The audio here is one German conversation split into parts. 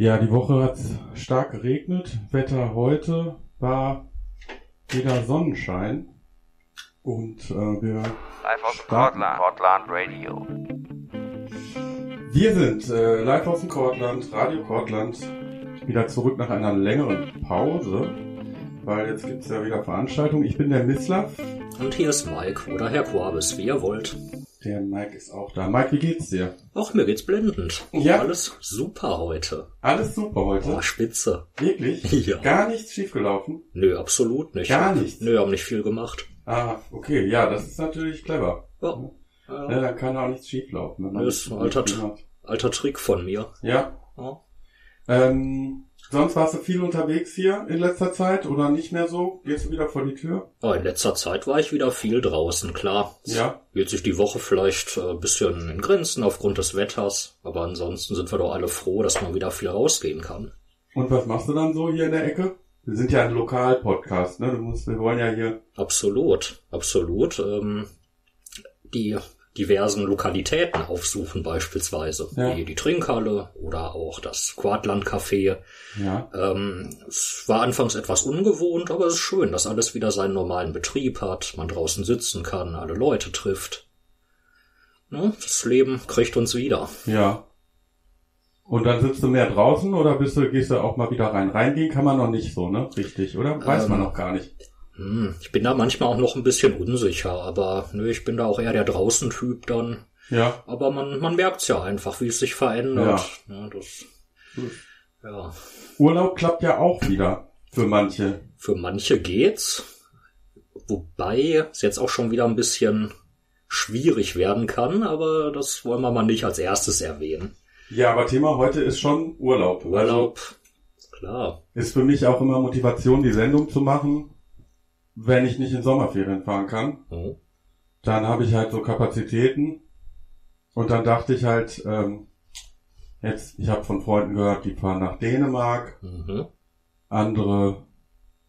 Ja, die Woche hat stark geregnet. Wetter heute war wieder Sonnenschein. Und äh, wir Live aus starten. Portland. Portland Radio. Wir sind äh, live aus dem Kortland, Radio Kortland, wieder zurück nach einer längeren Pause, weil jetzt gibt's ja wieder Veranstaltungen. Ich bin der Mislav, Und hier ist Mike oder Herr Quabis, wie ihr wollt. Der Mike ist auch da. Mike, wie geht's dir? Auch mir geht's blendend. Ja. Alles super heute. Alles super heute? Oh, spitze. Wirklich? Ja. Gar nichts schiefgelaufen? Nö, absolut nicht. Gar nichts? Nö, haben nicht viel gemacht. Ah, okay, ja, das ist natürlich clever. Ja. Ja, Ja. dann kann auch nichts schieflaufen. Das ist ein alter, alter Trick von mir. Ja, Ja. ähm, sonst warst du viel unterwegs hier in letzter Zeit oder nicht mehr so? Gehst du wieder vor die Tür? Aber in letzter Zeit war ich wieder viel draußen, klar. Ja. Hielt sich die Woche vielleicht äh, ein bisschen in Grenzen aufgrund des Wetters, aber ansonsten sind wir doch alle froh, dass man wieder viel rausgehen kann. Und was machst du dann so hier in der Ecke? Wir sind ja ein Lokalpodcast, ne? Du musst, wir wollen ja hier. Absolut, absolut. Ähm, die diversen Lokalitäten aufsuchen beispielsweise, Ja. wie die Trinkhalle oder auch das Quadland Café. Ja. Ähm, es war anfangs etwas ungewohnt, aber es ist schön, dass alles wieder seinen normalen Betrieb hat, man draußen sitzen kann, alle Leute trifft. Ne? Das Leben kriegt uns wieder. Ja. Und dann sitzt du mehr draußen oder bist du, gehst du auch mal wieder rein? Reingehen kann man noch nicht so, ne? Richtig, oder? Weiß man Ähm, noch gar nicht. Hm, ich bin da manchmal auch noch ein bisschen unsicher, aber nö, ich bin da auch eher der Draußen-Typ dann. Ja. Aber man, man merkt's ja einfach, wie es sich verändert. Ja. das, ja. Urlaub klappt ja auch wieder für manche. Für manche geht's. Wobei es jetzt auch schon wieder ein bisschen schwierig werden kann, aber das wollen wir mal nicht als erstes erwähnen. Ja, aber Thema heute ist schon Urlaub. Urlaub, klar. Also ist für mich auch immer Motivation, die Sendung zu machen, wenn ich nicht in Sommerferien fahren kann. Mhm. Dann habe ich halt so Kapazitäten. Und dann dachte ich halt, ähm, jetzt, ich habe von Freunden gehört, die fahren nach Dänemark, Mhm. andere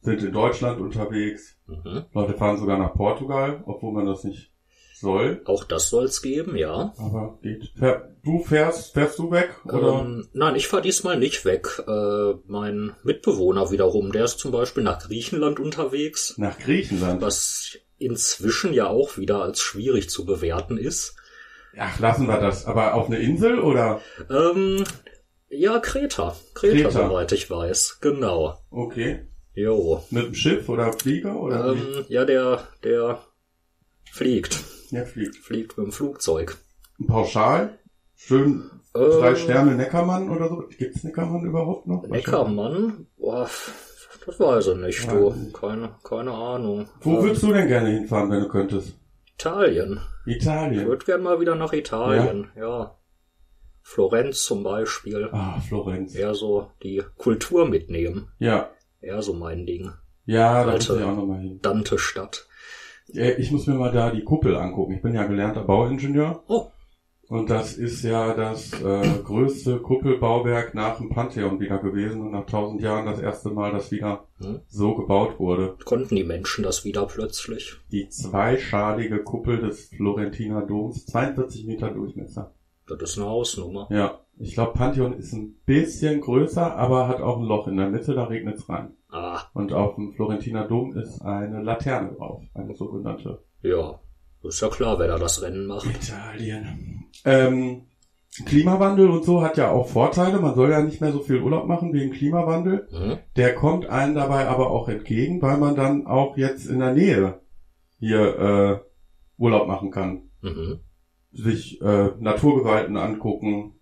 sind in Deutschland unterwegs, Mhm. Leute fahren sogar nach Portugal, obwohl man das nicht soll. Auch das soll's geben, ja. Aber geht. Du fährst, fährst du weg? Oder? Ähm, nein, ich fahr diesmal nicht weg. Äh, mein Mitbewohner wiederum, der ist zum Beispiel nach Griechenland unterwegs, Nach Griechenland. was inzwischen ja auch wieder als schwierig zu bewerten ist. Ach, lassen wir das. Aber auf eine Insel oder? Ähm, ja, Kreta. Kreta, Kreta. soweit ich weiß. Genau. Okay. Jo. Mit dem Schiff oder Flieger oder? Ähm, ja, der, der fliegt. Ja, fliegt. Fliegt mit dem Flugzeug. Pauschal. Schön drei Ähm, Sterne Neckermann oder so. Gibt's Neckermann überhaupt noch? Neckermann? Boah, das weiß ich nicht, Ja. du. Keine, keine Ahnung. Wo Ähm, würdest du denn gerne hinfahren, wenn du könntest? Italien. Ich Italien. würde gern mal wieder nach Italien, ja. Florenz zum Beispiel. Ah, Florenz. Eher so die Kultur mitnehmen. Ja. Eher so mein Ding. Ja, da muss ich auch nochmal hin. Dante-Stadt. Ich muss mir mal da die Kuppel angucken. Ich bin ja gelernter Bauingenieur. Oh. Und das ist ja das äh, größte Kuppelbauwerk nach dem Pantheon wieder gewesen und nach tausend Jahren das erste Mal, dass wieder Hm. so gebaut wurde. Konnten die Menschen das wieder plötzlich? Die zweischalige Kuppel des Florentiner Doms, 42 Meter Durchmesser. Das ist eine Hausnummer. Ja, ich glaube Pantheon ist ein bisschen größer, aber hat auch ein Loch in der Mitte, da regnet's rein. Ah, Und auf dem Florentiner Dom ist eine Laterne drauf, eine sogenannte. ja. Ist ja klar, wer da das Rennen macht. Italien. Ähm, Klimawandel und so hat ja auch Vorteile. Man soll ja nicht mehr so viel Urlaub machen wegen Klimawandel. Hm? Der kommt einem dabei aber auch entgegen, weil man dann auch jetzt in der Nähe hier äh, Urlaub machen kann. Mhm. Sich äh, Naturgewalten angucken.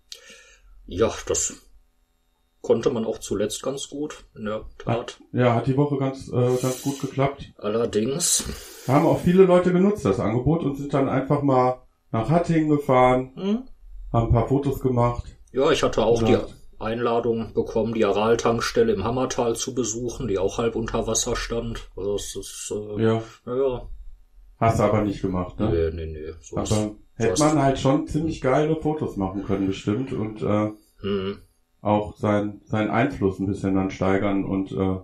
Ja, das konnte man auch zuletzt ganz gut, in der Tat. Ja, hat die Woche ganz, äh, ganz gut geklappt. Allerdings, Haben auch viele Leute genutzt, das Angebot, und sind dann einfach mal nach Hattingen gefahren, hm? haben ein paar Fotos gemacht. ja, ich hatte auch Ja. die Einladung bekommen, die Aral-Tankstelle im Hammertal zu besuchen, die auch halb unter Wasser stand. Also es ist, äh, Ja, ja, hast du aber nicht gemacht, ne? nee, nee, nee. So Aber hätte man halt schon ziemlich geile Fotos machen können, bestimmt, und äh, hm, auch sein, seinen Einfluss ein bisschen dann steigern und äh,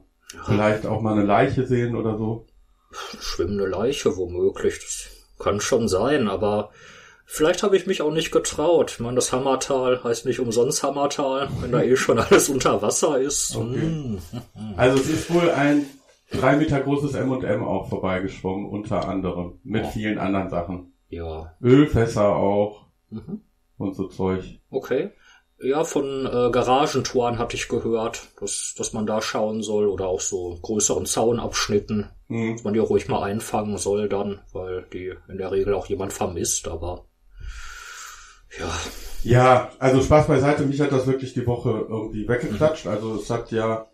vielleicht auch mal eine Leiche sehen oder so. schwimmende Leiche womöglich, das kann schon sein, aber Vielleicht habe ich mich auch nicht getraut. Ich meine, das Hammertal heißt nicht umsonst Hammertal, wenn da eh schon alles unter Wasser ist. Okay. Hm. Also es ist wohl ein drei Meter großes M&M auch vorbeigeschwommen, unter anderem. Mit Oh. vielen anderen Sachen. Ja. Ölfässer auch Mhm. und so Zeug. Okay. Ja, von äh, Garagentoren hatte ich gehört, dass, dass man da schauen soll oder auch so größeren Zaunabschnitten, Hm. dass man die ruhig mal einfangen soll dann, weil die in der Regel auch jemand vermisst, aber ja, Ja, also Spaß beiseite, mich hat das wirklich die Woche irgendwie weggeklatscht. Also es hat ja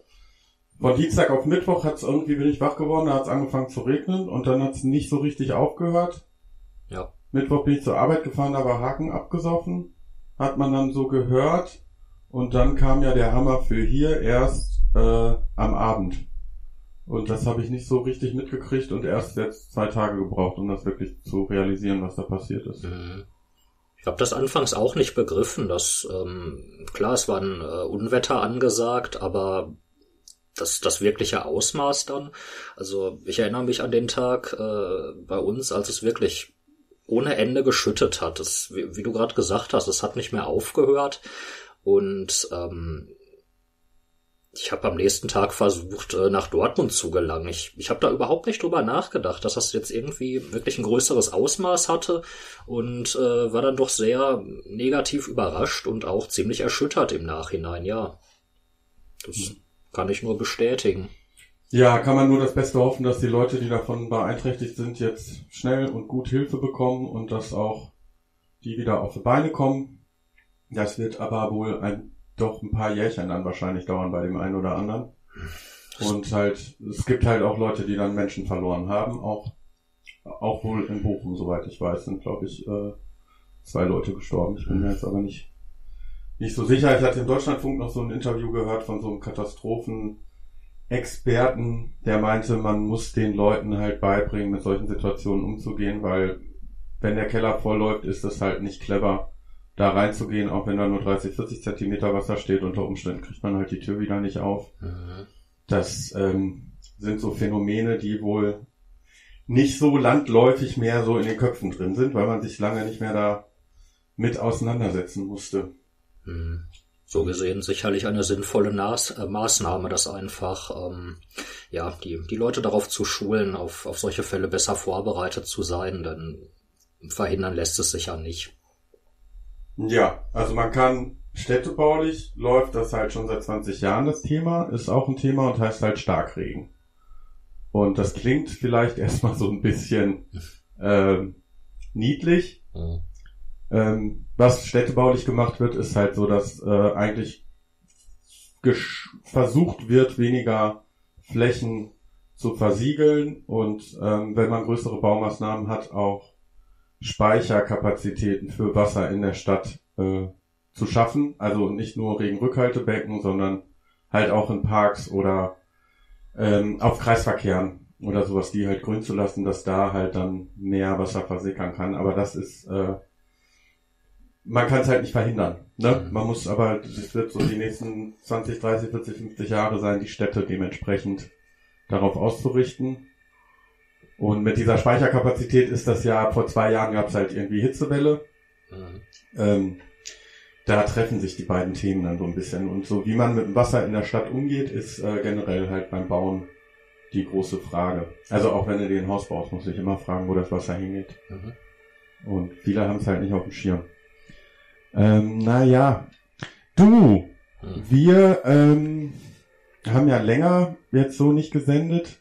von Dienstag auf Mittwoch hat es irgendwie bin ich wach geworden, da hat es angefangen zu regnen und dann hat es nicht so richtig aufgehört. ja. Mittwoch bin ich zur Arbeit gefahren, da war Haken abgesoffen, hat man dann so gehört und dann kam ja der Hammer für hier erst äh, am Abend. Und das habe ich nicht so richtig mitgekriegt und erst jetzt zwei Tage gebraucht, um das wirklich zu realisieren, was da passiert ist. Mhm. Ich habe das anfangs auch nicht begriffen, dass ähm, klar, es war ein äh, Unwetter angesagt, aber das, das wirkliche Ausmaß dann. Also ich erinnere mich an den Tag äh, bei uns, als es wirklich ohne Ende geschüttet hat. Das, wie, wie du gerade gesagt hast, es hat nicht mehr aufgehört. Und ähm, ich habe am nächsten Tag versucht, äh, nach Dortmund zu gelangen. Ich, ich habe da überhaupt nicht drüber nachgedacht, dass das jetzt irgendwie wirklich ein größeres Ausmaß hatte und äh, war dann doch sehr negativ überrascht und auch ziemlich erschüttert im Nachhinein, ja. Das kann ich nur bestätigen. Ja, kann man nur das Beste hoffen, dass die Leute, die davon beeinträchtigt sind, jetzt schnell und gut Hilfe bekommen und dass auch die wieder auf die Beine kommen. Das wird aber wohl ein, doch ein paar Jährchen dann wahrscheinlich dauern bei dem einen oder anderen. Und halt, es gibt halt auch Leute, die dann Menschen verloren haben, auch, auch wohl in Bochum, soweit ich weiß, sind, glaube ich, äh, zwei Leute gestorben. Ich bin mir jetzt aber nicht, nicht so sicher. Ich hatte im Deutschlandfunk noch so ein Interview gehört von so einem Katastrophen, Experten, der meinte, man muss den Leuten halt beibringen, mit solchen Situationen umzugehen, weil wenn der Keller vollläuft, ist es halt nicht clever, da reinzugehen, auch wenn da nur 30, 40 Zentimeter Wasser steht. Unter Umständen kriegt man halt die Tür wieder nicht auf. Mhm. Das ähm, sind so Phänomene, die wohl nicht so landläufig mehr so in den Köpfen drin sind, weil man sich lange nicht mehr da mit auseinandersetzen musste. Mhm. So gesehen sicherlich eine sinnvolle Nas äh, Maßnahme, das einfach, ähm, ja, die, die Leute darauf zu schulen, auf, auf solche Fälle besser vorbereitet zu sein, denn verhindern lässt es sich ja nicht. Ja, also man kann städtebaulich läuft das halt schon seit 20 Jahren das Thema, ist auch ein Thema und heißt halt Starkregen. Und das klingt vielleicht erstmal so ein bisschen ähm, niedlich. Mhm. Ähm, was städtebaulich gemacht wird, ist halt so, dass äh, eigentlich versucht wird, weniger Flächen zu versiegeln und ähm, wenn man größere Baumaßnahmen hat, auch Speicherkapazitäten für Wasser in der Stadt äh, zu schaffen. Also nicht nur Regenrückhaltebecken, sondern halt auch in Parks oder ähm, auf Kreisverkehren oder sowas, die halt grün zu lassen, dass da halt dann mehr Wasser versickern kann. Aber das ist, äh, man kann es halt nicht verhindern. Ne? Mhm. Man muss aber, es wird so die nächsten 20, 30, 40, 50 Jahre sein, die Städte dementsprechend darauf auszurichten. Und mit dieser Speicherkapazität ist das ja, vor zwei Jahren gab es halt irgendwie Hitzewelle. Mhm. Ähm, da treffen sich die beiden Themen dann so ein bisschen. Und so wie man mit dem Wasser in der Stadt umgeht, ist äh, generell halt beim Bauen die große Frage. Also auch wenn du dir ein Haus baust, musst du dich immer fragen, wo das Wasser hingeht. Mhm. Und viele haben es halt nicht auf dem Schirm. Ähm, naja. Du, Mhm. wir ähm, haben ja länger jetzt so nicht gesendet.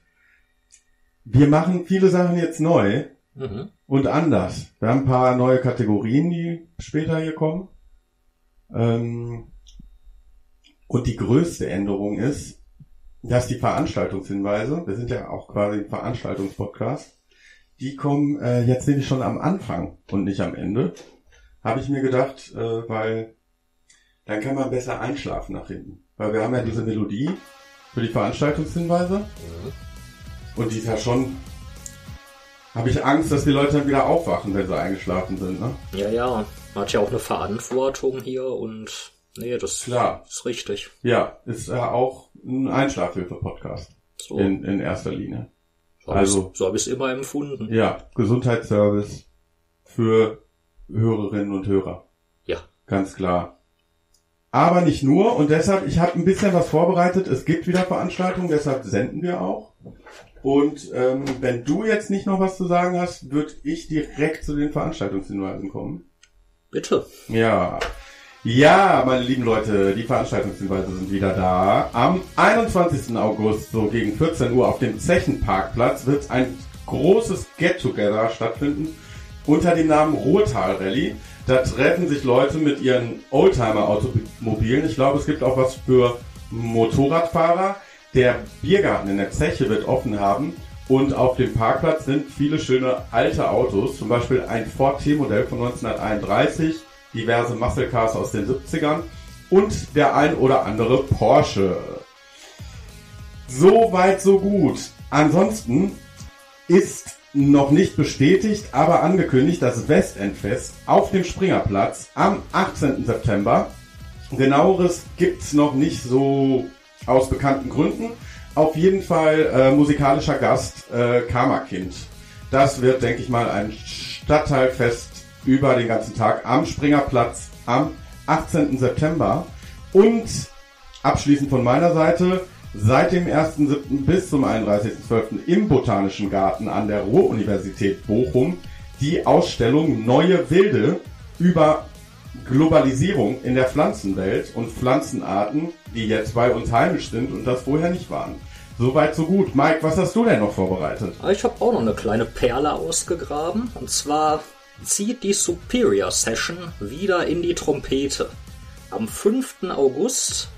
Wir machen viele Sachen jetzt neu Mhm. und anders. Wir haben ein paar neue Kategorien, die später hier kommen. Ähm, und die größte Änderung ist, dass die Veranstaltungshinweise, wir sind ja auch quasi ein Veranstaltungspodcast, die kommen äh, jetzt nämlich schon am Anfang und nicht am Ende. Habe ich mir gedacht, äh, weil dann kann man besser einschlafen nach hinten. Weil wir haben ja diese Melodie für die Veranstaltungshinweise Mhm. und die ist ja schon. Habe ich Angst, dass die Leute dann wieder aufwachen, wenn sie eingeschlafen sind, ne? Ja, ja, man hat ja auch eine Verantwortung hier und nee, das Klar. ist richtig. Ja, ist ja auch ein Einschlafhilfe-Podcast So, in, in erster Linie. so habe also- ich so hab ich's immer empfunden. Ja, Gesundheitsservice für Hörerinnen und Hörer. Ja. Ganz klar. Aber nicht nur und deshalb, ich habe ein bisschen was vorbereitet. Es gibt wieder Veranstaltungen, deshalb senden wir auch. Und ähm, wenn du jetzt nicht noch was zu sagen hast, würde ich direkt zu den Veranstaltungshinweisen kommen. Bitte. Ja. Ja, meine lieben Leute, die Veranstaltungshinweise sind wieder da. Am 21. August, so gegen 14 Uhr auf dem Zechenparkplatz, wird ein großes Get-Together stattfinden unter dem Namen Ruhrtal Rally. Da treffen sich Leute mit ihren Oldtimer-Automobilen. Ich glaube, es gibt auch was für Motorradfahrer. Der Biergarten in der Zeche wird offen haben. Und auf dem Parkplatz sind viele schöne alte Autos, zum Beispiel ein Ford T-Modell von 1931, diverse Muscle Cars aus den 70ern und der ein oder andere Porsche. So weit, so gut. Ansonsten ist noch nicht bestätigt, aber angekündigt das Westendfest auf dem Springerplatz am 18. September. Genaueres gibt's noch nicht so aus bekannten Gründen. Auf jeden Fall äh, musikalischer Gast äh, Karma-Kind. Das wird, denke ich mal, ein Stadtteilfest über den ganzen Tag am Springerplatz am 18. September. Und abschließend von meiner Seite, seit dem 1.7. bis zum 31.12. im Botanischen Garten an der Ruhr-Universität Bochum die Ausstellung Neue Wilde über Globalisierung in der Pflanzenwelt und Pflanzenarten, die jetzt bei uns heimisch sind und das vorher nicht waren. Soweit so gut. Mike, was hast du denn noch vorbereitet? Ich habe auch noch eine kleine Perle ausgegraben. Und zwar zieht die Superior Session wieder in die Trompete. Am 5. August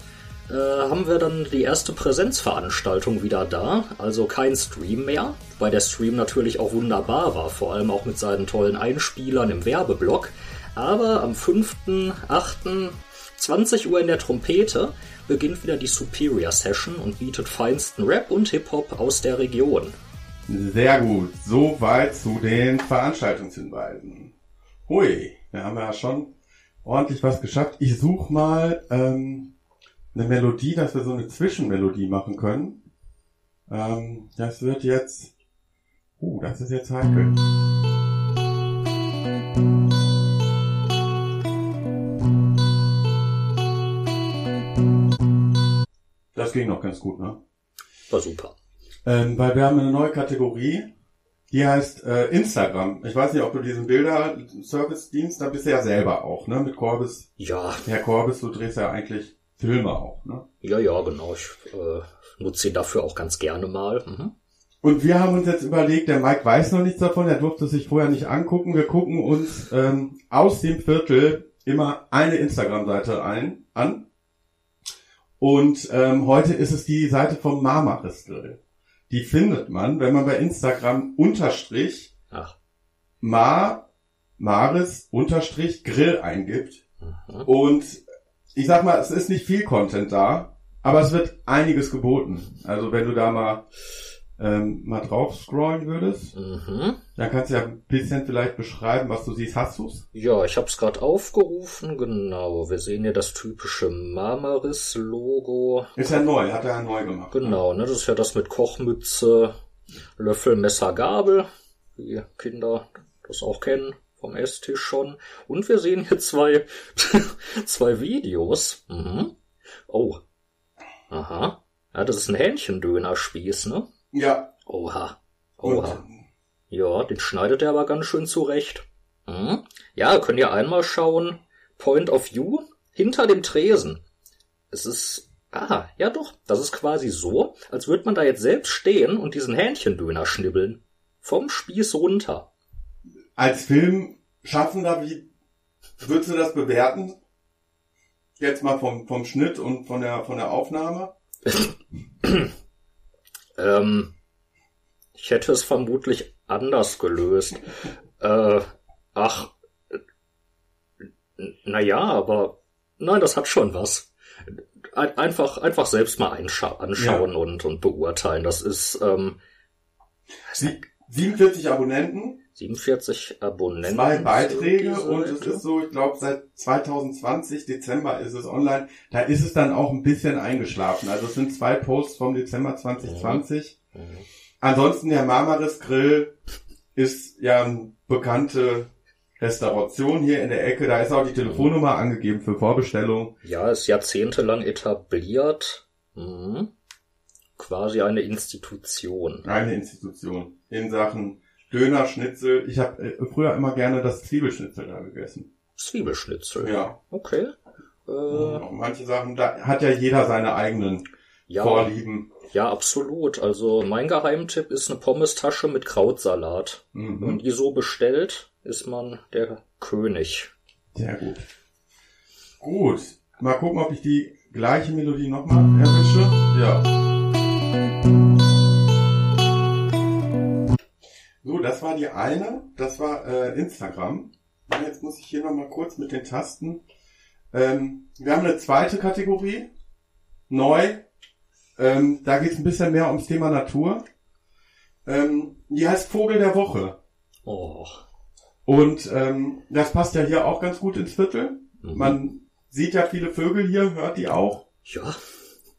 äh, haben wir dann die erste Präsenzveranstaltung wieder da. Also kein Stream mehr, weil der Stream natürlich auch wunderbar war, vor allem auch mit seinen tollen Einspielern im Werbeblock. Aber am 5.8. 20 Uhr in der Trompete beginnt wieder die Superior Session und bietet feinsten Rap und Hip-Hop aus der Region. Sehr gut. Soweit zu den Veranstaltungshinweisen. Hui, wir haben ja schon ordentlich was geschafft. Ich suche mal ähm, eine Melodie, dass wir so eine Zwischenmelodie machen können. Ähm, das wird jetzt... Uh, das ist jetzt heikel. Das ging noch ganz gut, ne? War super. Ähm, weil wir haben eine neue Kategorie, die heißt äh, Instagram. Ich weiß nicht, ob du diesen Bilder-Service-Dienst, da bist du ja selber auch, ne? Mit Corbis. Ja, Herr Corbis, du drehst ja eigentlich Filme auch, ne? ja, ja, genau. Ich äh, nutze ihn dafür auch ganz gerne mal. Mhm. Und wir haben uns jetzt überlegt, der Mike weiß noch nichts davon, er durfte sich vorher nicht angucken. Wir gucken uns ähm, aus dem Viertel immer eine Instagram-Seite ein an. Und ähm, heute ist es die Seite vom Marmaris-Grill. Die findet man, wenn man bei Instagram unterstrich Ach, Ma Maris unterstrich Grill eingibt. mhm. Und ich sag mal, es ist nicht viel Content da, aber es wird einiges geboten. Also wenn du da mal ähm, mal drauf scrollen würdest, Mhm. dann kannst du ja ein bisschen vielleicht beschreiben, was du siehst. Hast du's? Ja, ich habe es gerade aufgerufen, genau. Wir sehen hier das typische Marmaris-Logo. Ist ja neu, hat er ja neu gemacht. Genau, ne, das ist ja das mit Kochmütze, Löffel, Messer, Gabel, wie Kinder das auch kennen vom Esstisch schon. Und wir sehen hier zwei, zwei Videos. Mhm. Oh. Aha. Ja, das ist ein Hähnchendönerspieß, ne? Ja. Oha. Und Oha. Ja, den schneidet er aber ganz schön zurecht. Mhm. Ja, könnt ihr einmal schauen. Point of View hinter dem Tresen. Es ist. Ah, ja doch. Das ist quasi so, als würde man da jetzt selbst stehen und diesen Hähnchendöner schnibbeln. Vom Spieß runter. Als Filmschaffender, wie würdest du das bewerten? Jetzt mal vom, vom Schnitt und von der, von der Aufnahme? Ähm, ich hätte es vermutlich anders gelöst. äh, ach, naja, aber nein, das hat schon was. Ein- Einfach, einfach selbst mal anschauen und, und beurteilen. Das ist ähm, Sie- 47 Abonnenten, 47 Abonnenten. zwei Beiträge und es ist so, ich glaube, seit 2020 Dezember ist es online. Da ist es dann auch ein bisschen eingeschlafen. Also es sind zwei Posts vom Dezember 2020. Mhm. Ansonsten der Marmaris Grill ist ja eine bekannte Restauration hier in der Ecke. Da ist auch die Telefonnummer angegeben für Vorbestellung. Ja, ist jahrzehntelang etabliert. Mhm. Quasi eine Institution. Eine Institution in Sachen Döner, Schnitzel. Ich habe äh, früher immer gerne das Zwiebelschnitzel da gegessen. Zwiebelschnitzel. Ja. Okay. Äh, Und manche Sachen, da hat ja jeder seine eigenen ja, Vorlieben. ja, absolut. Also mein Geheimtipp ist eine Pommestasche mit Krautsalat. Mhm. die so bestellt, ist man der König. Sehr gut. Gut. Mal gucken, ob ich die gleiche Melodie nochmal erwische. Ja. So, das war die eine. Das war äh, Instagram. Und jetzt muss ich hier nochmal kurz mit den Tasten. Ähm, wir haben eine zweite Kategorie. Neu. Ähm, da geht es ein bisschen mehr ums Thema Natur. Ähm, die heißt Vogel der Woche. Oh. Und ähm, das passt ja hier auch ganz gut ins Viertel. Mhm. Man sieht ja viele Vögel hier, hört die auch. Ja.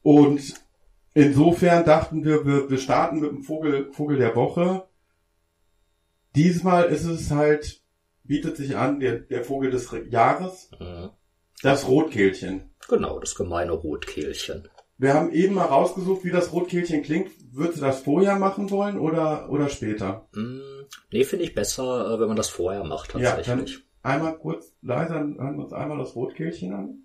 Und insofern dachten wir, wir, wir starten mit dem Vogel, Vogel der Woche. Diesmal ist es halt, bietet sich an, der, der Vogel des Re- Jahres, Mhm. das Rotkehlchen. Genau, das gemeine Rotkehlchen. Wir haben eben mal rausgesucht, wie das Rotkehlchen klingt. Würdest du das vorher machen wollen oder, oder später? Mm, nee, finde ich besser, äh, wenn man das vorher macht, Ja, dann tatsächlich. einmal kurz leise, dann hören wir uns einmal das Rotkehlchen an.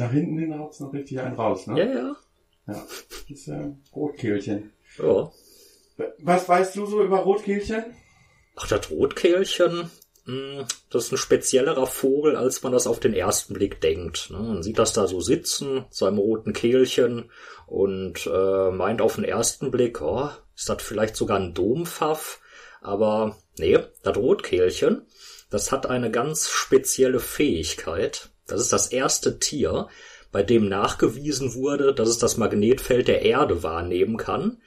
Nach hinten hin haut's noch richtig einen raus, ne? ja, ja. Ja. Das ist äh, Rotkehlchen. ja. Was weißt du so über Rotkehlchen? Ach, das Rotkehlchen, mh, das ist ein speziellerer Vogel, als man das auf den ersten Blick denkt. ne? Man sieht das da so sitzen, seinem roten Kehlchen, und äh, meint auf den ersten Blick, oh, ist das vielleicht sogar ein Dompfaff? Aber nee, das Rotkehlchen, das hat eine ganz spezielle Fähigkeit. Das ist das erste Tier, bei dem nachgewiesen wurde, dass es das Magnetfeld der Erde wahrnehmen kann,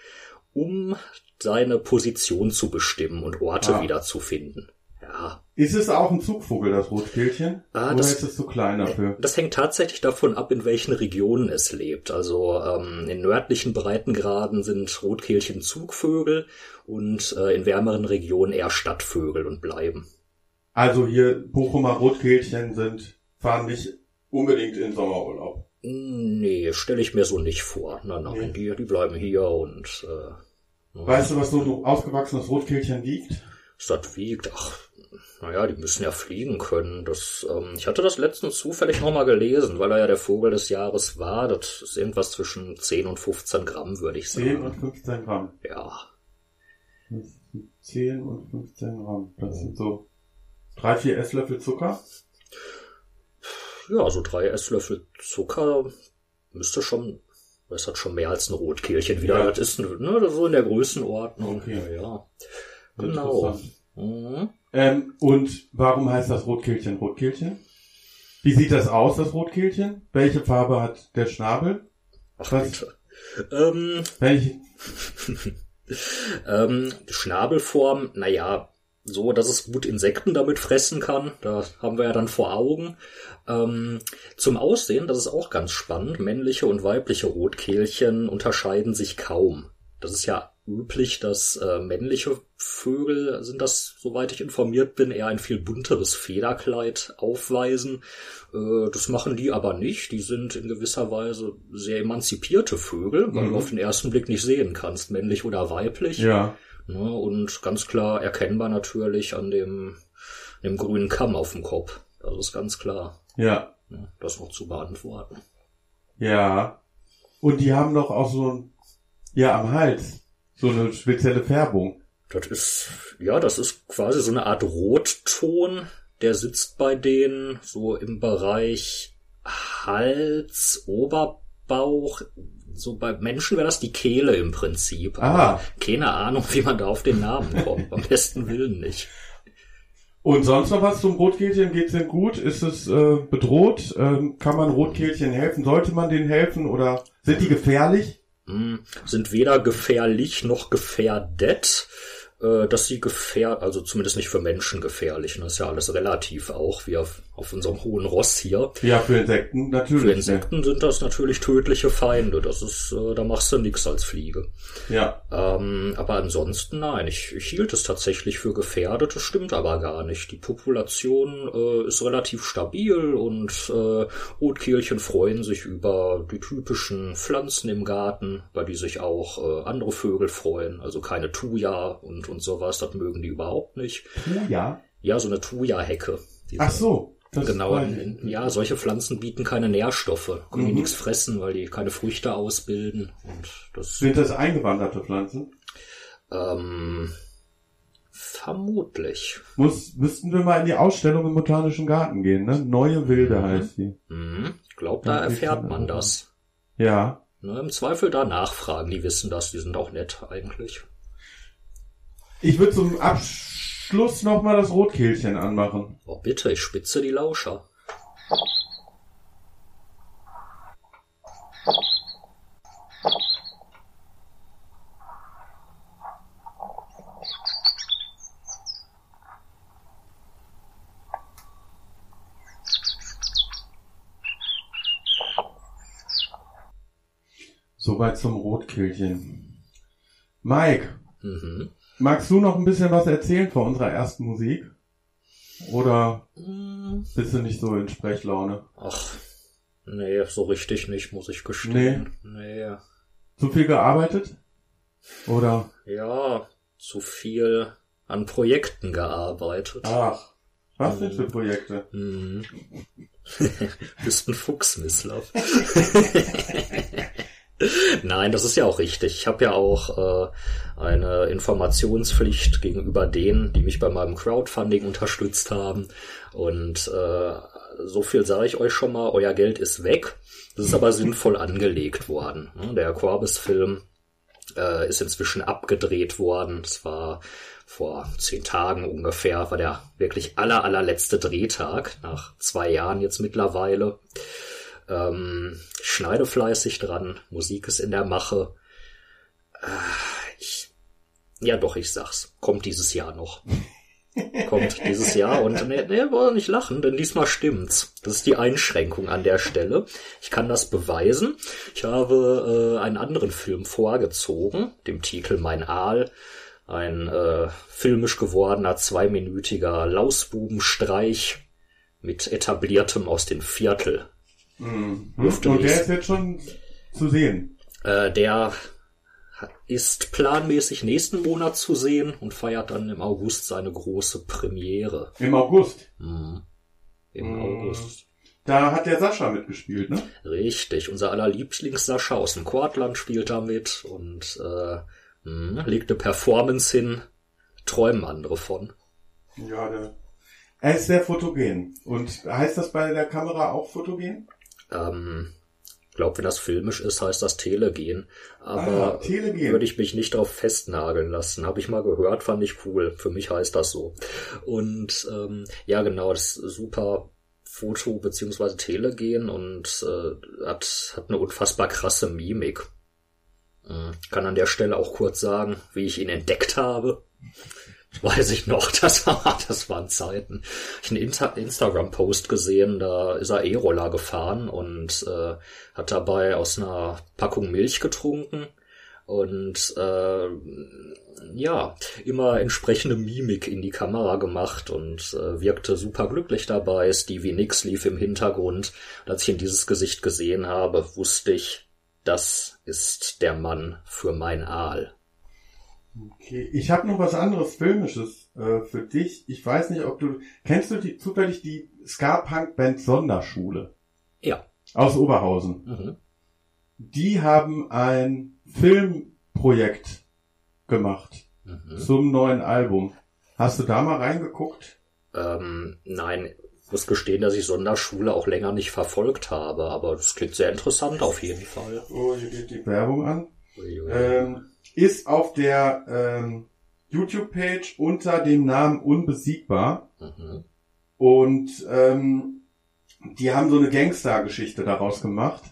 um seine Position zu bestimmen und Orte Ah. wiederzufinden. Ja, Ist es auch ein Zugvogel, das Rotkehlchen? Ah, Oder das- ist es zu klein dafür? das hängt tatsächlich davon ab, in welchen Regionen es lebt. Also ähm, in nördlichen Breitengraden sind Rotkehlchen Zugvögel und äh, in wärmeren Regionen eher Stadtvögel und bleiben. Also hier Bochumer Rotkehlchen sind, fahren nicht unbedingt in Sommerurlaub. Nee, stelle ich mir so nicht vor. Nein, nein, Nee. die, die bleiben hier und äh, Weißt du, was so ein ausgewachsenes Rotkehlchen wiegt? das wiegt, ach, naja, die müssen ja fliegen können. Das, ähm, ich hatte das letztens zufällig nochmal gelesen, weil er ja der Vogel des Jahres war. Das ist irgendwas zwischen 10 und 15 Gramm, würde ich 10 sagen. und 15 Gramm. Ja, 10 und 15 Gramm. Das sind so drei, vier Esslöffel Zucker. Ja, so drei Esslöffel Zucker müsste schon, das hat schon mehr als ein Rotkehlchen wieder. Ja. Das ist ne, so in der Größenordnung. Okay. Ja, ja. Genau. Interessant. Mhm. Ähm, und warum heißt das Rotkehlchen Rotkehlchen? Wie sieht das aus, das Rotkehlchen? Welche Farbe hat der Schnabel? Ach, Was? bitte. Ähm, Welche? Ähm, Schnabelform, naja, so, dass es gut Insekten damit fressen kann. Da haben wir ja dann vor Augen. Ähm, zum Aussehen, das ist auch ganz spannend. Männliche und weibliche Rotkehlchen unterscheiden sich kaum. Das ist ja üblich, dass äh, männliche Vögel sind das, soweit ich informiert bin, eher ein viel bunteres Federkleid aufweisen. Äh, das machen die aber nicht. Die sind in gewisser Weise sehr emanzipierte Vögel, weil Mhm. du auf den ersten Blick nicht sehen kannst, männlich oder weiblich. Ja. Ne, und ganz klar erkennbar natürlich an dem, dem grünen Kamm auf dem Kopf. Das ist ganz klar. Ja. Ne, das noch zu beantworten. Ja. Und die haben doch auch so ein, ja, am Hals, so eine spezielle Färbung. Das ist, ja, das ist quasi so eine Art Rotton. Der sitzt bei denen so im Bereich Hals, Oberbauch. So bei Menschen wäre das die Kehle im Prinzip. Ah. Keine Ahnung, wie man da auf den Namen kommt. Am besten Willen nicht. Und sonst noch was zum Rotkehlchen? Geht's denn gut? Ist es äh, bedroht? Ähm, kann man Rotkehlchen helfen? Sollte man denen helfen? Oder sind die gefährlich? Hm, sind weder gefährlich noch gefährdet. Äh, dass sie gefähr, also zumindest nicht für Menschen gefährlich. Das ist ja alles relativ auch, wie auf, auf unserem hohen Ross hier. Ja, für Insekten natürlich. Für Insekten sind das natürlich tödliche Feinde. Das ist, äh, da machst du nix als Fliege. Ja. Ähm, aber ansonsten nein, ich, ich hielt es tatsächlich für gefährdet. Das stimmt aber gar nicht. Die Population äh, ist relativ stabil und äh, Rotkehlchen freuen sich über die typischen Pflanzen im Garten, bei die sich auch äh, andere Vögel freuen. Also keine Thuja und, und sowas, das mögen die überhaupt nicht. Ja. Ja, so eine Thuja-Hecke. Ach so. Genau, in- ja, solche Pflanzen bieten keine Nährstoffe, können die Mhm. nichts fressen, weil die keine Früchte ausbilden. Und das Sind das eingewanderte Pflanzen? ähm, vermutlich. Muss, müssten wir mal in die Ausstellung im Botanischen Garten gehen, ne? Neue Wilde Mhm. heißt die. Hm, glaub, da erfährt man das. Ja. Ne, Im Zweifel da nachfragen, die wissen das, die sind auch nett eigentlich. Ich würde zum Abschluss nochmal das Rotkehlchen anmachen. Oh bitte, ich spitze die Lauscher. Soweit zum Rotkehlchen. Mike, Mhm. Magst du noch ein bisschen was erzählen von unserer ersten Musik? Oder Hm, bist du nicht so in Sprechlaune? Ach, nee, so richtig nicht, muss ich gestehen. Nee. Zu viel gearbeitet? Oder? Ja, zu viel an Projekten gearbeitet. Ach, was denn für Projekte? Hm. Bist ein Fuchs, Misslav. Nein, das ist ja auch richtig. Ich habe ja auch äh, eine Informationspflicht gegenüber denen, die mich bei meinem Crowdfunding unterstützt haben. Und äh, so viel sage ich euch schon mal, euer Geld ist weg. Das ist aber sinnvoll angelegt worden. ne? Der Corbis-Film äh, ist inzwischen abgedreht worden. Es war vor zehn Tagen ungefähr, war der wirklich aller, allerletzte Drehtag, nach zwei Jahren jetzt mittlerweile. Ähm, schneide fleißig dran, Musik ist in der Mache. Äh, ich, ja doch, ich sag's, kommt dieses Jahr noch. kommt dieses Jahr und ne, ne, wollen nicht lachen, denn diesmal stimmt's. Das ist die Einschränkung an der Stelle. Ich kann das beweisen. Ich habe äh, einen anderen Film vorgezogen, dem Titel Mein Aal. Ein äh, filmisch gewordener zweiminütiger Lausbubenstreich mit etabliertem aus dem Viertel. Mhm. Und der ist jetzt schon zu sehen. Äh, der ist planmäßig nächsten Monat zu sehen und feiert dann im August seine große Premiere. Im August. Mhm. Im Mhm. August. Da hat der Sascha mitgespielt, ne? Richtig, unser aller Lieblings-Sascha aus dem Kortland spielt da mit und äh, mh, legt eine Performance hin. Träumen andere von. Ja, der. Er ist sehr fotogen. Und heißt das bei der Kamera auch fotogen? Ähm, glaub, wenn das filmisch ist, heißt das Telegen. Aber Ah, Telegen. würde ich mich nicht drauf festnageln lassen. Habe ich mal gehört, fand ich cool. Für mich heißt das so. Und ähm, ja, genau, das ist super Foto beziehungsweise Telegen und äh, hat, hat eine unfassbar krasse Mimik. Äh, Kann an der Stelle auch kurz sagen, wie ich ihn entdeckt habe. Weiß ich noch, das war, das waren Zeiten. Ich einen Insta Instagram-Post gesehen, da ist er E-Roller gefahren und äh, hat dabei aus einer Packung Milch getrunken und äh, ja, immer entsprechende Mimik in die Kamera gemacht und äh, wirkte super glücklich dabei. Stevie Nicks lief im Hintergrund. Und als ich in dieses Gesicht gesehen habe, wusste ich, das ist der Mann für mein Aal. Okay. Ich habe noch was anderes Filmisches äh, für dich. Ich weiß nicht, ob du. Kennst du die, zufällig die Ska-Punk-Band Sonderschule Ja. aus Oberhausen? Mhm. Die haben ein Filmprojekt gemacht Mhm. zum neuen Album. Hast du da mal reingeguckt? Ähm, nein, ich muss gestehen, dass ich Sonderschule auch länger nicht verfolgt habe, aber das klingt sehr interessant auf jeden Fall. Oh, hier geht die Werbung an. Uiui. Ähm, ist auf der ähm, YouTube-Page unter dem Namen Unbesiegbar. Mhm. Und ähm, die haben so eine Gangster-Geschichte daraus gemacht.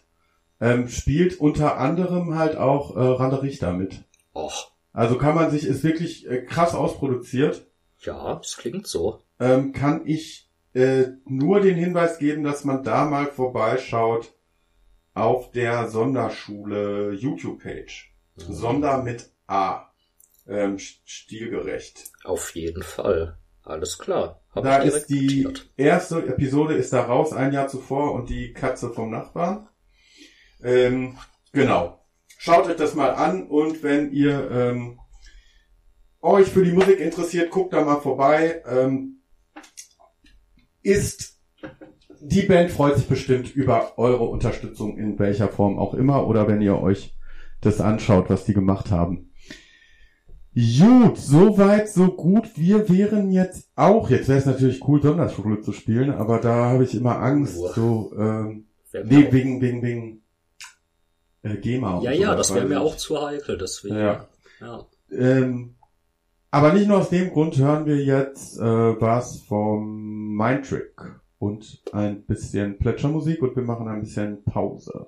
Ähm, spielt unter anderem halt auch äh, Ralle Richter mit. Och, Also kann man sich, ist wirklich äh, krass ausproduziert. Ja, es klingt so. Ähm, kann ich äh, nur den Hinweis geben, dass man da mal vorbeischaut auf der Sonderschule YouTube-Page. Sonder mit A. Ähm, st- stilgerecht. Auf jeden Fall. Alles klar. Hab Da ist die notiert. erste Episode ist da raus, ein Jahr zuvor, und die Katze vom Nachbarn. Ähm, genau. Schaut euch das mal an und wenn ihr ähm, euch für die Musik interessiert, guckt da mal vorbei. Ähm, ist die Band freut sich bestimmt über eure Unterstützung in welcher Form auch immer oder wenn ihr euch das anschaut, was die gemacht haben. Gut, soweit, so gut. Wir wären jetzt auch, jetzt wäre es natürlich cool, Sonderschule zu spielen, aber da habe ich immer Angst, Uah. so, ähm, nee, auch- wegen, wegen, wegen äh, GEMA. ja, so, ja, das wäre mir auch zu heikel, deswegen. Ja. ja. Ähm, aber nicht nur aus dem Grund hören wir jetzt äh, was vom Mindtrick und ein bisschen Plätschermusik und wir machen ein bisschen Pause.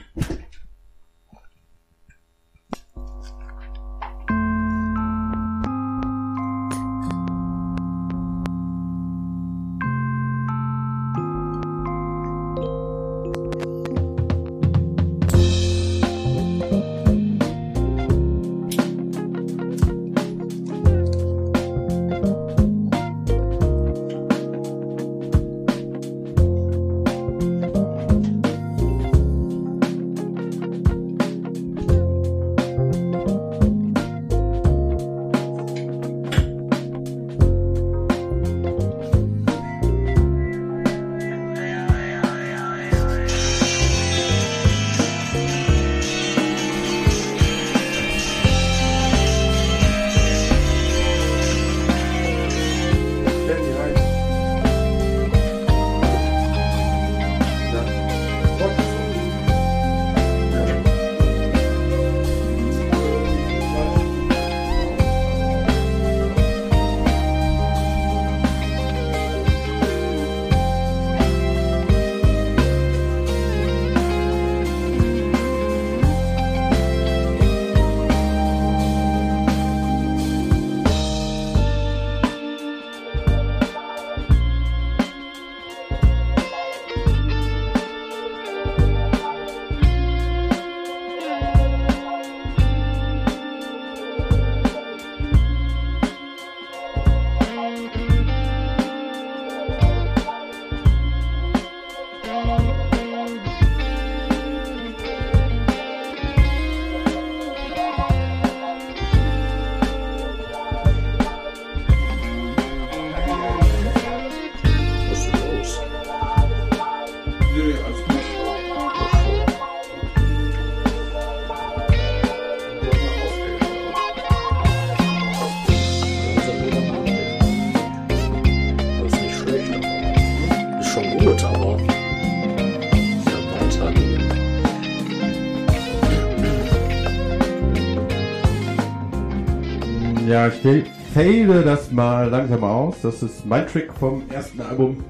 Ja, ich fa- fade das mal langsam aus. Das ist mein Trick vom ersten Album.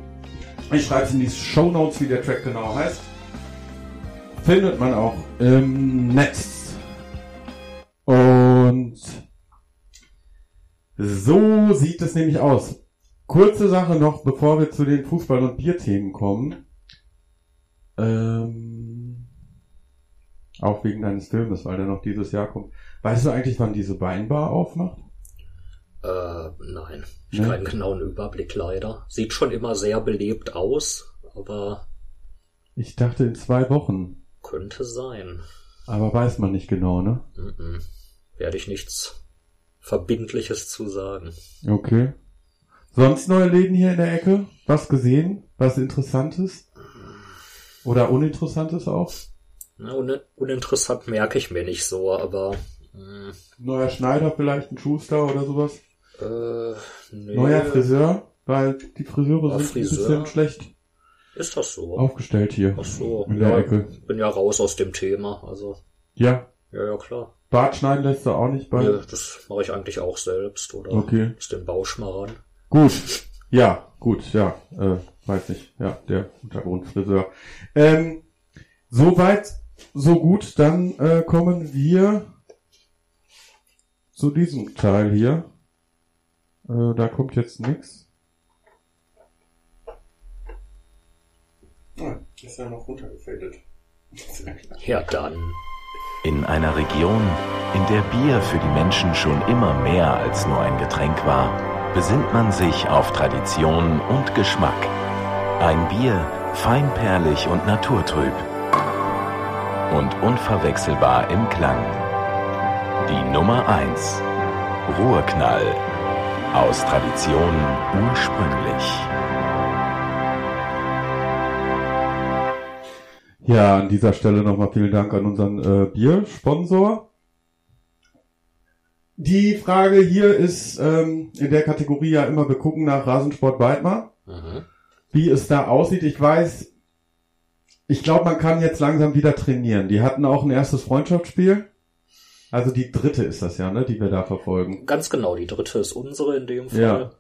Ich schreibe es in die Show Notes, wie der Track genau heißt. Findet man auch im Netz. Und so sieht es nämlich aus. Kurze Sache noch, bevor wir zu den Fußball- und Bierthemen kommen. Ähm, auch wegen deines Filmes, weil der noch dieses Jahr kommt. Weißt du eigentlich, wann diese Weinbar aufmacht? Äh, nein. Ich Ne? keinen genauen Überblick leider. Sieht schon immer sehr belebt aus, aber Ich dachte in zwei Wochen, könnte sein. aber weiß man nicht genau, ne? Mhm. Werde ich nichts Verbindliches zu sagen. Okay. Sonst neue Läden hier in der Ecke? Was gesehen? Was Interessantes? Oder Uninteressantes auch? Na, un uninteressant merke ich mir nicht so, aber mh, Neuer Schneider vielleicht, ein Schuster oder sowas? Äh, nee. Neuer Friseur? Weil die Friseure sind Friseur. ein bisschen schlecht Ist das so? aufgestellt hier Ach so. in der ja, Ecke. bin ja raus aus dem Thema, also Ja, ja, ja klar. Bart schneiden lässt du auch nicht bei. Ja, das mache ich eigentlich auch selbst oder Okay. ist den Bauschmarrn. Gut. Ja, gut, ja. Äh, weiß nicht. Ja, der Untergrundfriseur. Ähm, soweit so gut, dann äh, kommen wir zu diesem Teil hier. Äh, da kommt jetzt nichts. Ah, ist ja noch runtergefadet. Ja, dann. In einer Region, in der Bier für die Menschen schon immer mehr als nur ein Getränk war, besinnt man sich auf Tradition und Geschmack. Ein Bier, feinperlig und naturtrüb. Und unverwechselbar im Klang. Die Nummer 1. Ruhrknall. Aus Tradition ursprünglich. Ja, an dieser Stelle nochmal vielen Dank an unseren äh, Biersponsor. Die Frage hier ist ähm, in der Kategorie ja immer, wir gucken nach Rasensport Weidmar, Mhm. wie es da aussieht. Ich weiß, ich glaube, man kann jetzt langsam wieder trainieren. Die hatten auch ein erstes Freundschaftsspiel. Also die dritte ist das ja, ne, die wir da verfolgen. Ganz genau, die dritte ist unsere in dem Fall. Ja.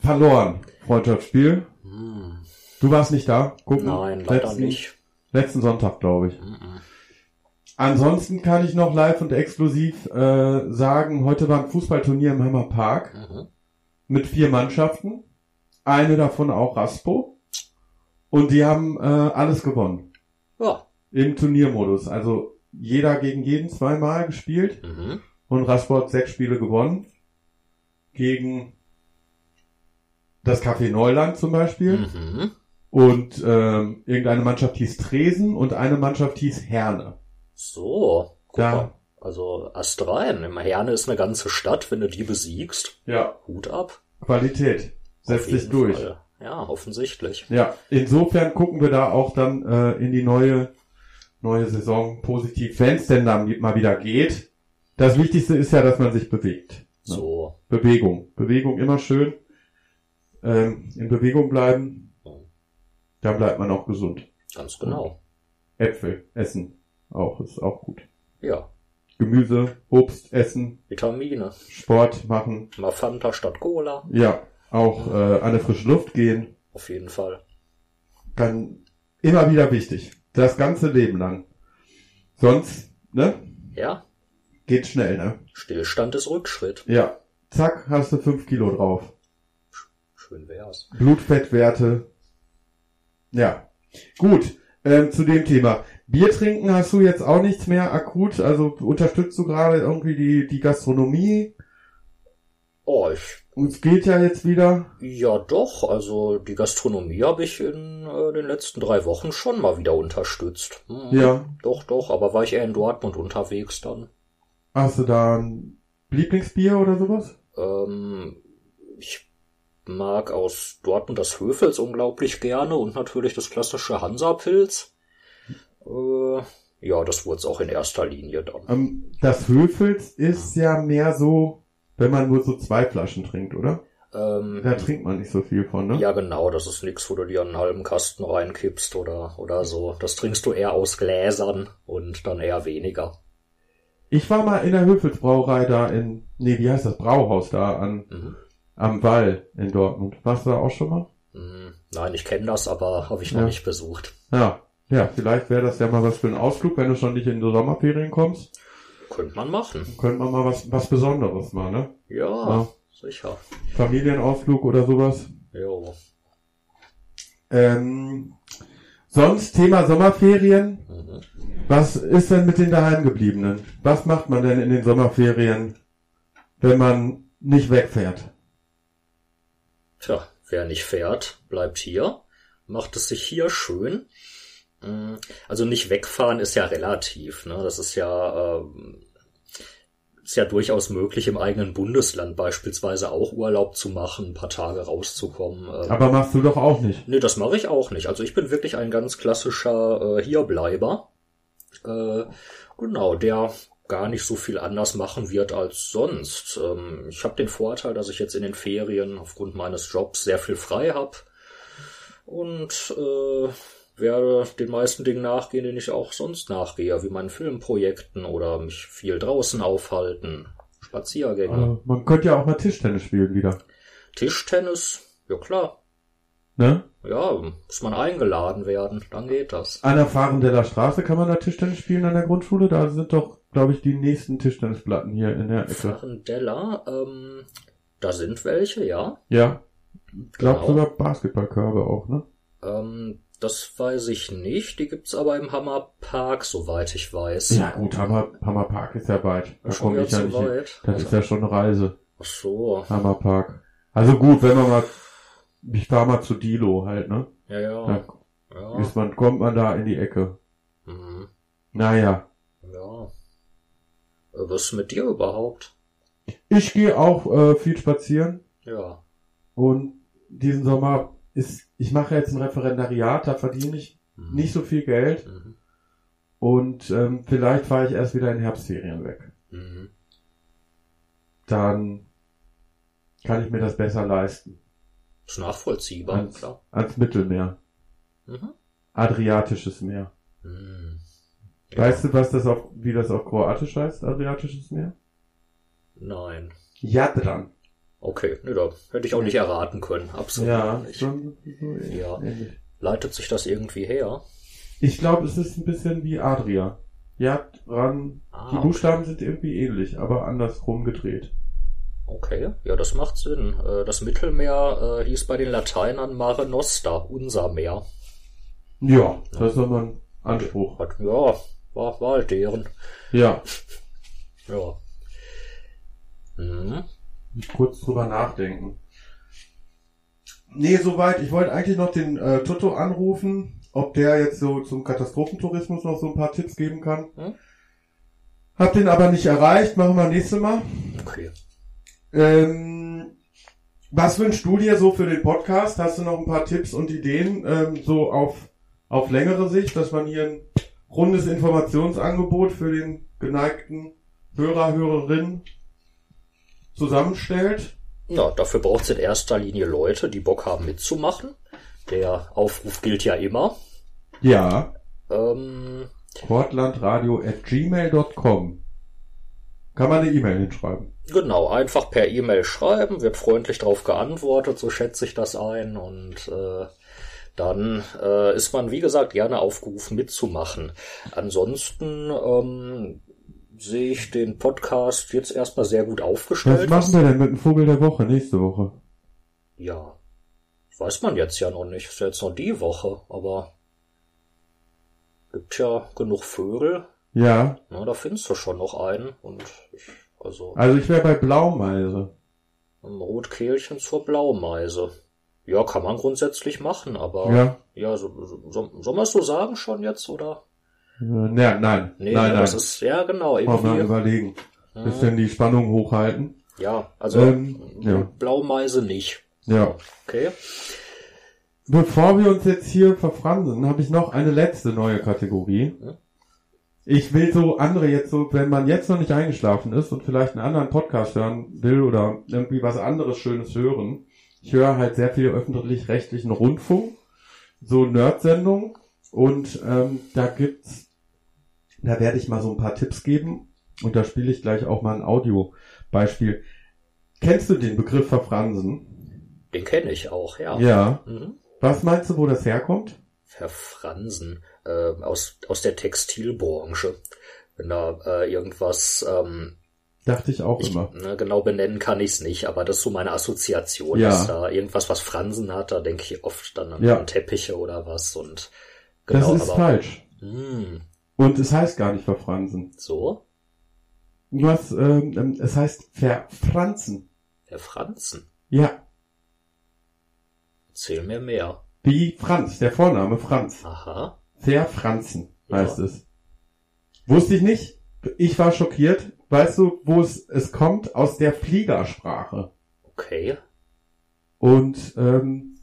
Verloren, Freundschaftsspiel. Hm. Du warst nicht da? Gucken. Nein, leider letzten, nicht. Letzten Sonntag, glaube ich. Mhm. Ansonsten kann ich noch live und exklusiv äh, sagen, heute war ein Fußballturnier im Hammer Park Mhm. mit vier Mannschaften. Eine davon auch Raspo. Und die haben äh, alles gewonnen. Ja. Im Turniermodus. Also jeder gegen jeden zweimal gespielt. Mhm. Und Raspo hat sechs Spiele gewonnen. Gegen das Café Neuland zum Beispiel. Mhm. Und ähm, irgendeine Mannschaft hieß Tresen und eine Mannschaft hieß Herne. So. Guck Da. mal. Also Astrein. Im Herne ist eine ganze Stadt, wenn du die besiegst. Ja, Hut ab. Qualität. Setzt jeden durch. Fall. Ja, offensichtlich. Ja, insofern gucken wir da auch dann äh, in die neue neue Saison positiv, wenn es denn dann mal wieder geht. Das Wichtigste ist ja, dass man sich bewegt. Ne? So. Bewegung. Bewegung immer schön. Ähm, in Bewegung bleiben. Da bleibt man auch gesund. Ganz genau. Äpfel essen auch ist auch gut. Ja. Gemüse, Obst essen, Vitamine. Sport machen. Mal Fanta statt Cola. Ja, auch äh, an die frische Luft gehen. Auf jeden Fall. Dann immer wieder wichtig. Das ganze Leben lang. Sonst, ne? Ja. Geht schnell, ne? Stillstand ist Rückschritt. Ja. Zack, hast du fünf Kilo drauf. Schön wär's. Blutfettwerte. Ja. Gut. Ähm, zu dem Thema. Bier trinken hast du jetzt auch nichts mehr akut. Also unterstützt du gerade irgendwie die, die Gastronomie. Oh, ich, Und es geht ja jetzt wieder. ja doch, also die Gastronomie habe ich in äh, den letzten drei Wochen schon mal wieder unterstützt. Hm, Ja. Doch, doch, aber war ich eher in Dortmund unterwegs dann. Hast du da ein Lieblingsbier oder sowas? Ähm, ich mag aus Dortmund das Höfels unglaublich gerne und natürlich das klassische Hansa-Pilz. Äh, ja, das wurde es auch in erster Linie dann. Ähm, das Höfels ist ja mehr so, wenn man nur so zwei Flaschen trinkt, oder? Ähm, Da trinkt man nicht so viel von, ne? Ja, genau, das ist nix, wo du dir einen halben Kasten reinkippst oder, oder so. Das trinkst du eher aus Gläsern und dann eher weniger. Ich war mal in der Höfelsbrauerei da in, nee, wie heißt das, Brauhaus da an, Mhm. am Wall in Dortmund. Warst du da auch schon mal? Hm, Nein, ich kenne das, aber habe ich noch Ja. nicht besucht. Ja. Ja, vielleicht wäre das ja mal was für einen Ausflug, wenn du schon nicht in die Sommerferien kommst. Könnte man machen. Könnte man mal was, was Besonderes mal, ne? Ja, Ja. sicher. Familienausflug oder sowas. Jo. Ähm, sonst Thema Sommerferien. Mhm. Was ist denn mit den Daheimgebliebenen? Was macht man denn in den Sommerferien, wenn man nicht wegfährt? Tja, wer nicht fährt, bleibt hier, macht es sich hier schön. Mm, Also nicht wegfahren ist ja relativ, ne? Das ist ja ähm, ist ja durchaus möglich, im eigenen Bundesland beispielsweise auch Urlaub zu machen, ein paar Tage rauszukommen. Ähm, Aber machst du doch auch nicht. Nee, das mache ich auch nicht. Also ich bin wirklich ein ganz klassischer äh, Hierbleiber. Äh, genau, der gar nicht so viel anders machen wird als sonst. Ähm, ich habe den Vorteil, dass ich jetzt in den Ferien aufgrund meines Jobs sehr viel frei habe und äh, werde den meisten Dingen nachgehen, denen ich auch sonst nachgehe, wie meinen Filmprojekten oder mich viel draußen aufhalten, Spaziergänge, Äh, man könnte ja auch mal Tischtennis spielen wieder. Tischtennis, ja klar, Ne? Ja, muss man eingeladen werden, dann geht das. An der Fahrendeller Straße kann man da Tischtennis spielen an der Grundschule. Da sind doch, glaube ich, die nächsten Tischtennisplatten hier in der Ecke. Farendella, ähm, da sind welche, ja. Ja. Ich glaube Genau. sogar Basketballkörbe auch, ne? Ähm, das weiß ich nicht. Die gibt's aber im Hammerpark, soweit ich weiß. Ja gut, Hammer, Hammerpark ist ja weit. Da komme wieder ich ja nicht hin. weit. Das ist ja schon eine Reise. Ach so. Hammerpark. Also gut, wenn man mal, ich fahr mal zu Dilo halt, ne? Ja, ja. Ja. ist man, kommt man da in die Ecke. Mhm. Naja. ja. Äh, Was ist mit dir überhaupt? Ich gehe auch äh, viel spazieren Ja. und diesen Sommer ist, ich mache jetzt ein Referendariat, da verdiene ich Mhm. nicht so viel Geld Mhm. und ähm, vielleicht fahre ich erst wieder in Herbstferien weg. Mhm. Dann kann ich mir das besser leisten. Ist nachvollziehbar, Ans, klar. ans Mittelmeer. Mhm. Adriatisches Meer. Mhm. Weißt du, was das auf, wie das auf Kroatisch heißt, Adriatisches Meer? Nein. Jadran. Okay, ne, da hätte ich auch nicht erraten können. Absolut Ja, nicht. Ja. Leitet sich das irgendwie her? Ich glaube, es ist ein bisschen wie Adria. Jadran. Ah, Die Buchstaben sind irgendwie ähnlich, aber andersrum gedreht. Okay, ja, das macht Sinn. Äh, Das Mittelmeer äh, hieß bei den Lateinern Mare Nostra, unser Meer. Ja, das ist nochmal ein Anspruch. Hat, ja, war, war halt deren. Ja, Ja. Mhm. Kurz drüber nachdenken. Nee, soweit. Ich wollte eigentlich noch den äh, Toto anrufen, ob der jetzt so zum Katastrophentourismus noch so ein paar Tipps geben kann. Hm? Hab den aber nicht erreicht. Machen wir nächstes Mal. Okay. Ähm, was wünschst du dir so für den Podcast? Hast du noch ein paar Tipps und Ideen ähm, so auf, auf längere Sicht, dass man hier ein rundes Informationsangebot für den geneigten Hörer, Hörerin zusammenstellt? Ja, dafür braucht es in erster Linie Leute, die Bock haben mitzumachen. Der Aufruf gilt ja immer. Ja, Ähm, portlandradio at gmail.com Kann man eine E-Mail hinschreiben. genau, einfach per E-Mail schreiben, wird freundlich darauf geantwortet, so schätze ich das ein und äh, dann äh, ist man, wie gesagt, gerne aufgerufen mitzumachen. Ansonsten ähm, sehe ich den Podcast jetzt erstmal sehr gut Was aufgestellt. machen wir denn mit dem Vogel der Woche nächste Woche? Ja, weiß man jetzt ja noch nicht. Ist ja jetzt noch die Woche, aber gibt ja genug Vögel. Ja, Na, da findest du schon noch einen und ich, also also ich wäre bei Blaumeise. ein Rotkehlchen zur Blaumeise. Ja, kann man grundsätzlich machen, aber Ja. ja, so, so, soll man es so sagen schon jetzt oder? Äh, ne, nein, Nee, nein, nein. das ist ja genau Mal, mal irgendwie. überlegen. Hm, Bisschen die Spannung hochhalten. ja, also Ähm, ja. Blaumeise nicht. Ja. Okay. Bevor wir uns jetzt hier verfransen, habe ich noch eine letzte neue Kategorie. Hm? Ich will so andere jetzt so, wenn man jetzt noch nicht eingeschlafen ist und vielleicht einen anderen Podcast hören will oder irgendwie was anderes Schönes hören. Ich höre halt sehr viel öffentlich-rechtlichen Rundfunk, so Nerd-Sendungen und ähm, da gibt's, da werde ich mal so ein paar Tipps geben und da spiele ich gleich auch mal ein Audiobeispiel. Kennst du den Begriff Verfransen? Den kenne ich auch, ja. Ja. Mhm. Was meinst du, wo das herkommt? Verfransen äh, aus aus der Textilbranche. Wenn da äh, irgendwas ähm, Dachte ich auch ich, immer. ne, genau benennen kann ich es nicht, aber das ist so meine Assoziation, Ja. dass da irgendwas was Fransen hat, da denke ich oft dann an, Ja. Teppiche oder was und genau, das ist aber falsch. Hm, Und es heißt gar nicht verfransen. so Du hast, ähm, ähm, es heißt verfranzen. verfranzen. Ja, Erzähl mir mehr. wie Franz, der Vorname Franz. Aha. Verfranzen Ja. heißt es. Wusste ich nicht. Ich war schockiert. Weißt du, wo es, es kommt? Aus der Fliegersprache. Okay. Und ähm,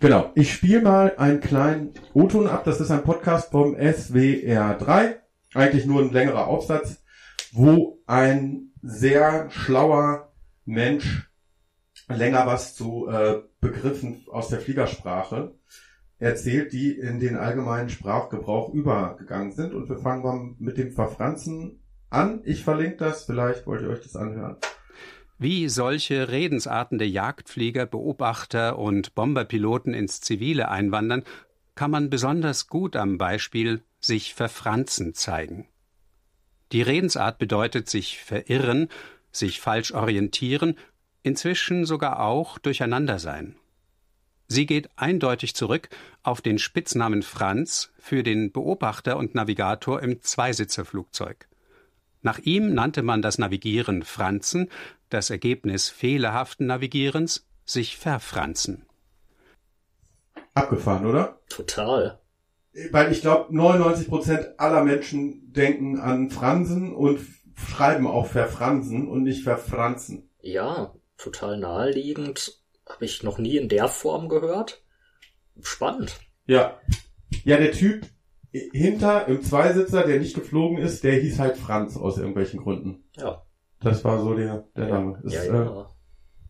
genau, ich spiele mal einen kleinen O-Ton ab. Das ist ein Podcast vom SWR3. Eigentlich nur ein längerer Aufsatz, wo ein sehr schlauer Mensch länger was zu äh, Begriffen aus der Fliegersprache erzählt, die in den allgemeinen Sprachgebrauch übergegangen sind. Und wir fangen mal mit dem Verfranzen an. Ich verlinke das, vielleicht wollt ihr euch das anhören. Wie solche redensartende Jagdflieger, Beobachter und Bomberpiloten ins Zivile einwandern, kann man besonders gut am Beispiel sich verfranzen zeigen. Die Redensart bedeutet sich verirren, sich falsch orientieren, inzwischen sogar auch durcheinander sein. Sie geht eindeutig zurück auf den Spitznamen Franz für den Beobachter und Navigator im Zweisitzerflugzeug. Nach ihm nannte man das Navigieren Franzen, das Ergebnis fehlerhaften Navigierens sich verfranzen. Abgefahren, oder? Total. Weil ich glaube, 99% aller Menschen denken an Fransen und schreiben auch verfransen und nicht verfranzen. Ja, total naheliegend. Habe ich noch nie in der Form gehört. Spannend. Ja. Ja, der Typ hinter im Zweisitzer, der nicht geflogen ist, der hieß halt Franz aus irgendwelchen Gründen. Ja. Das war so der, der Name. Ist, Ja, Äh, ja.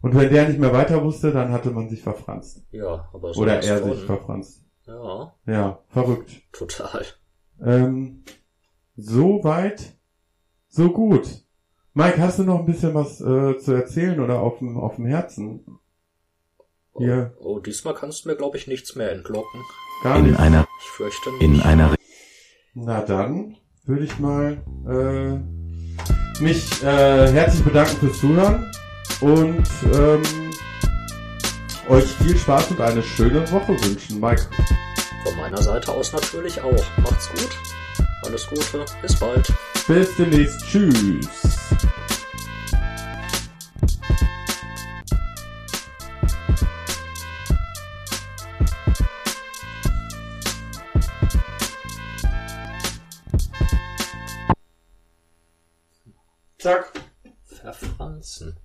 und wenn der nicht mehr weiter wusste, dann hatte man sich verfranst. Ja, aber so Oder er von. sich verfranst. Ja, Ja, verrückt. total. Ähm, so weit, so gut. Mike, hast du noch ein bisschen was äh, zu erzählen oder auf dem, auf dem Herzen? Oh, Ja. oh, diesmal kannst du mir, glaube ich, nichts mehr entlocken. Gar In nicht. einer, Ich fürchte nicht. in einer Na dann würde ich mal äh, mich äh, herzlich bedanken fürs Zuhören und ähm, euch viel Spaß und eine schöne Woche wünschen. Mike, Von meiner Seite aus natürlich auch. Macht's gut. Alles Gute. Bis bald. bis demnächst. Tschüss. Zack. Verfranzen.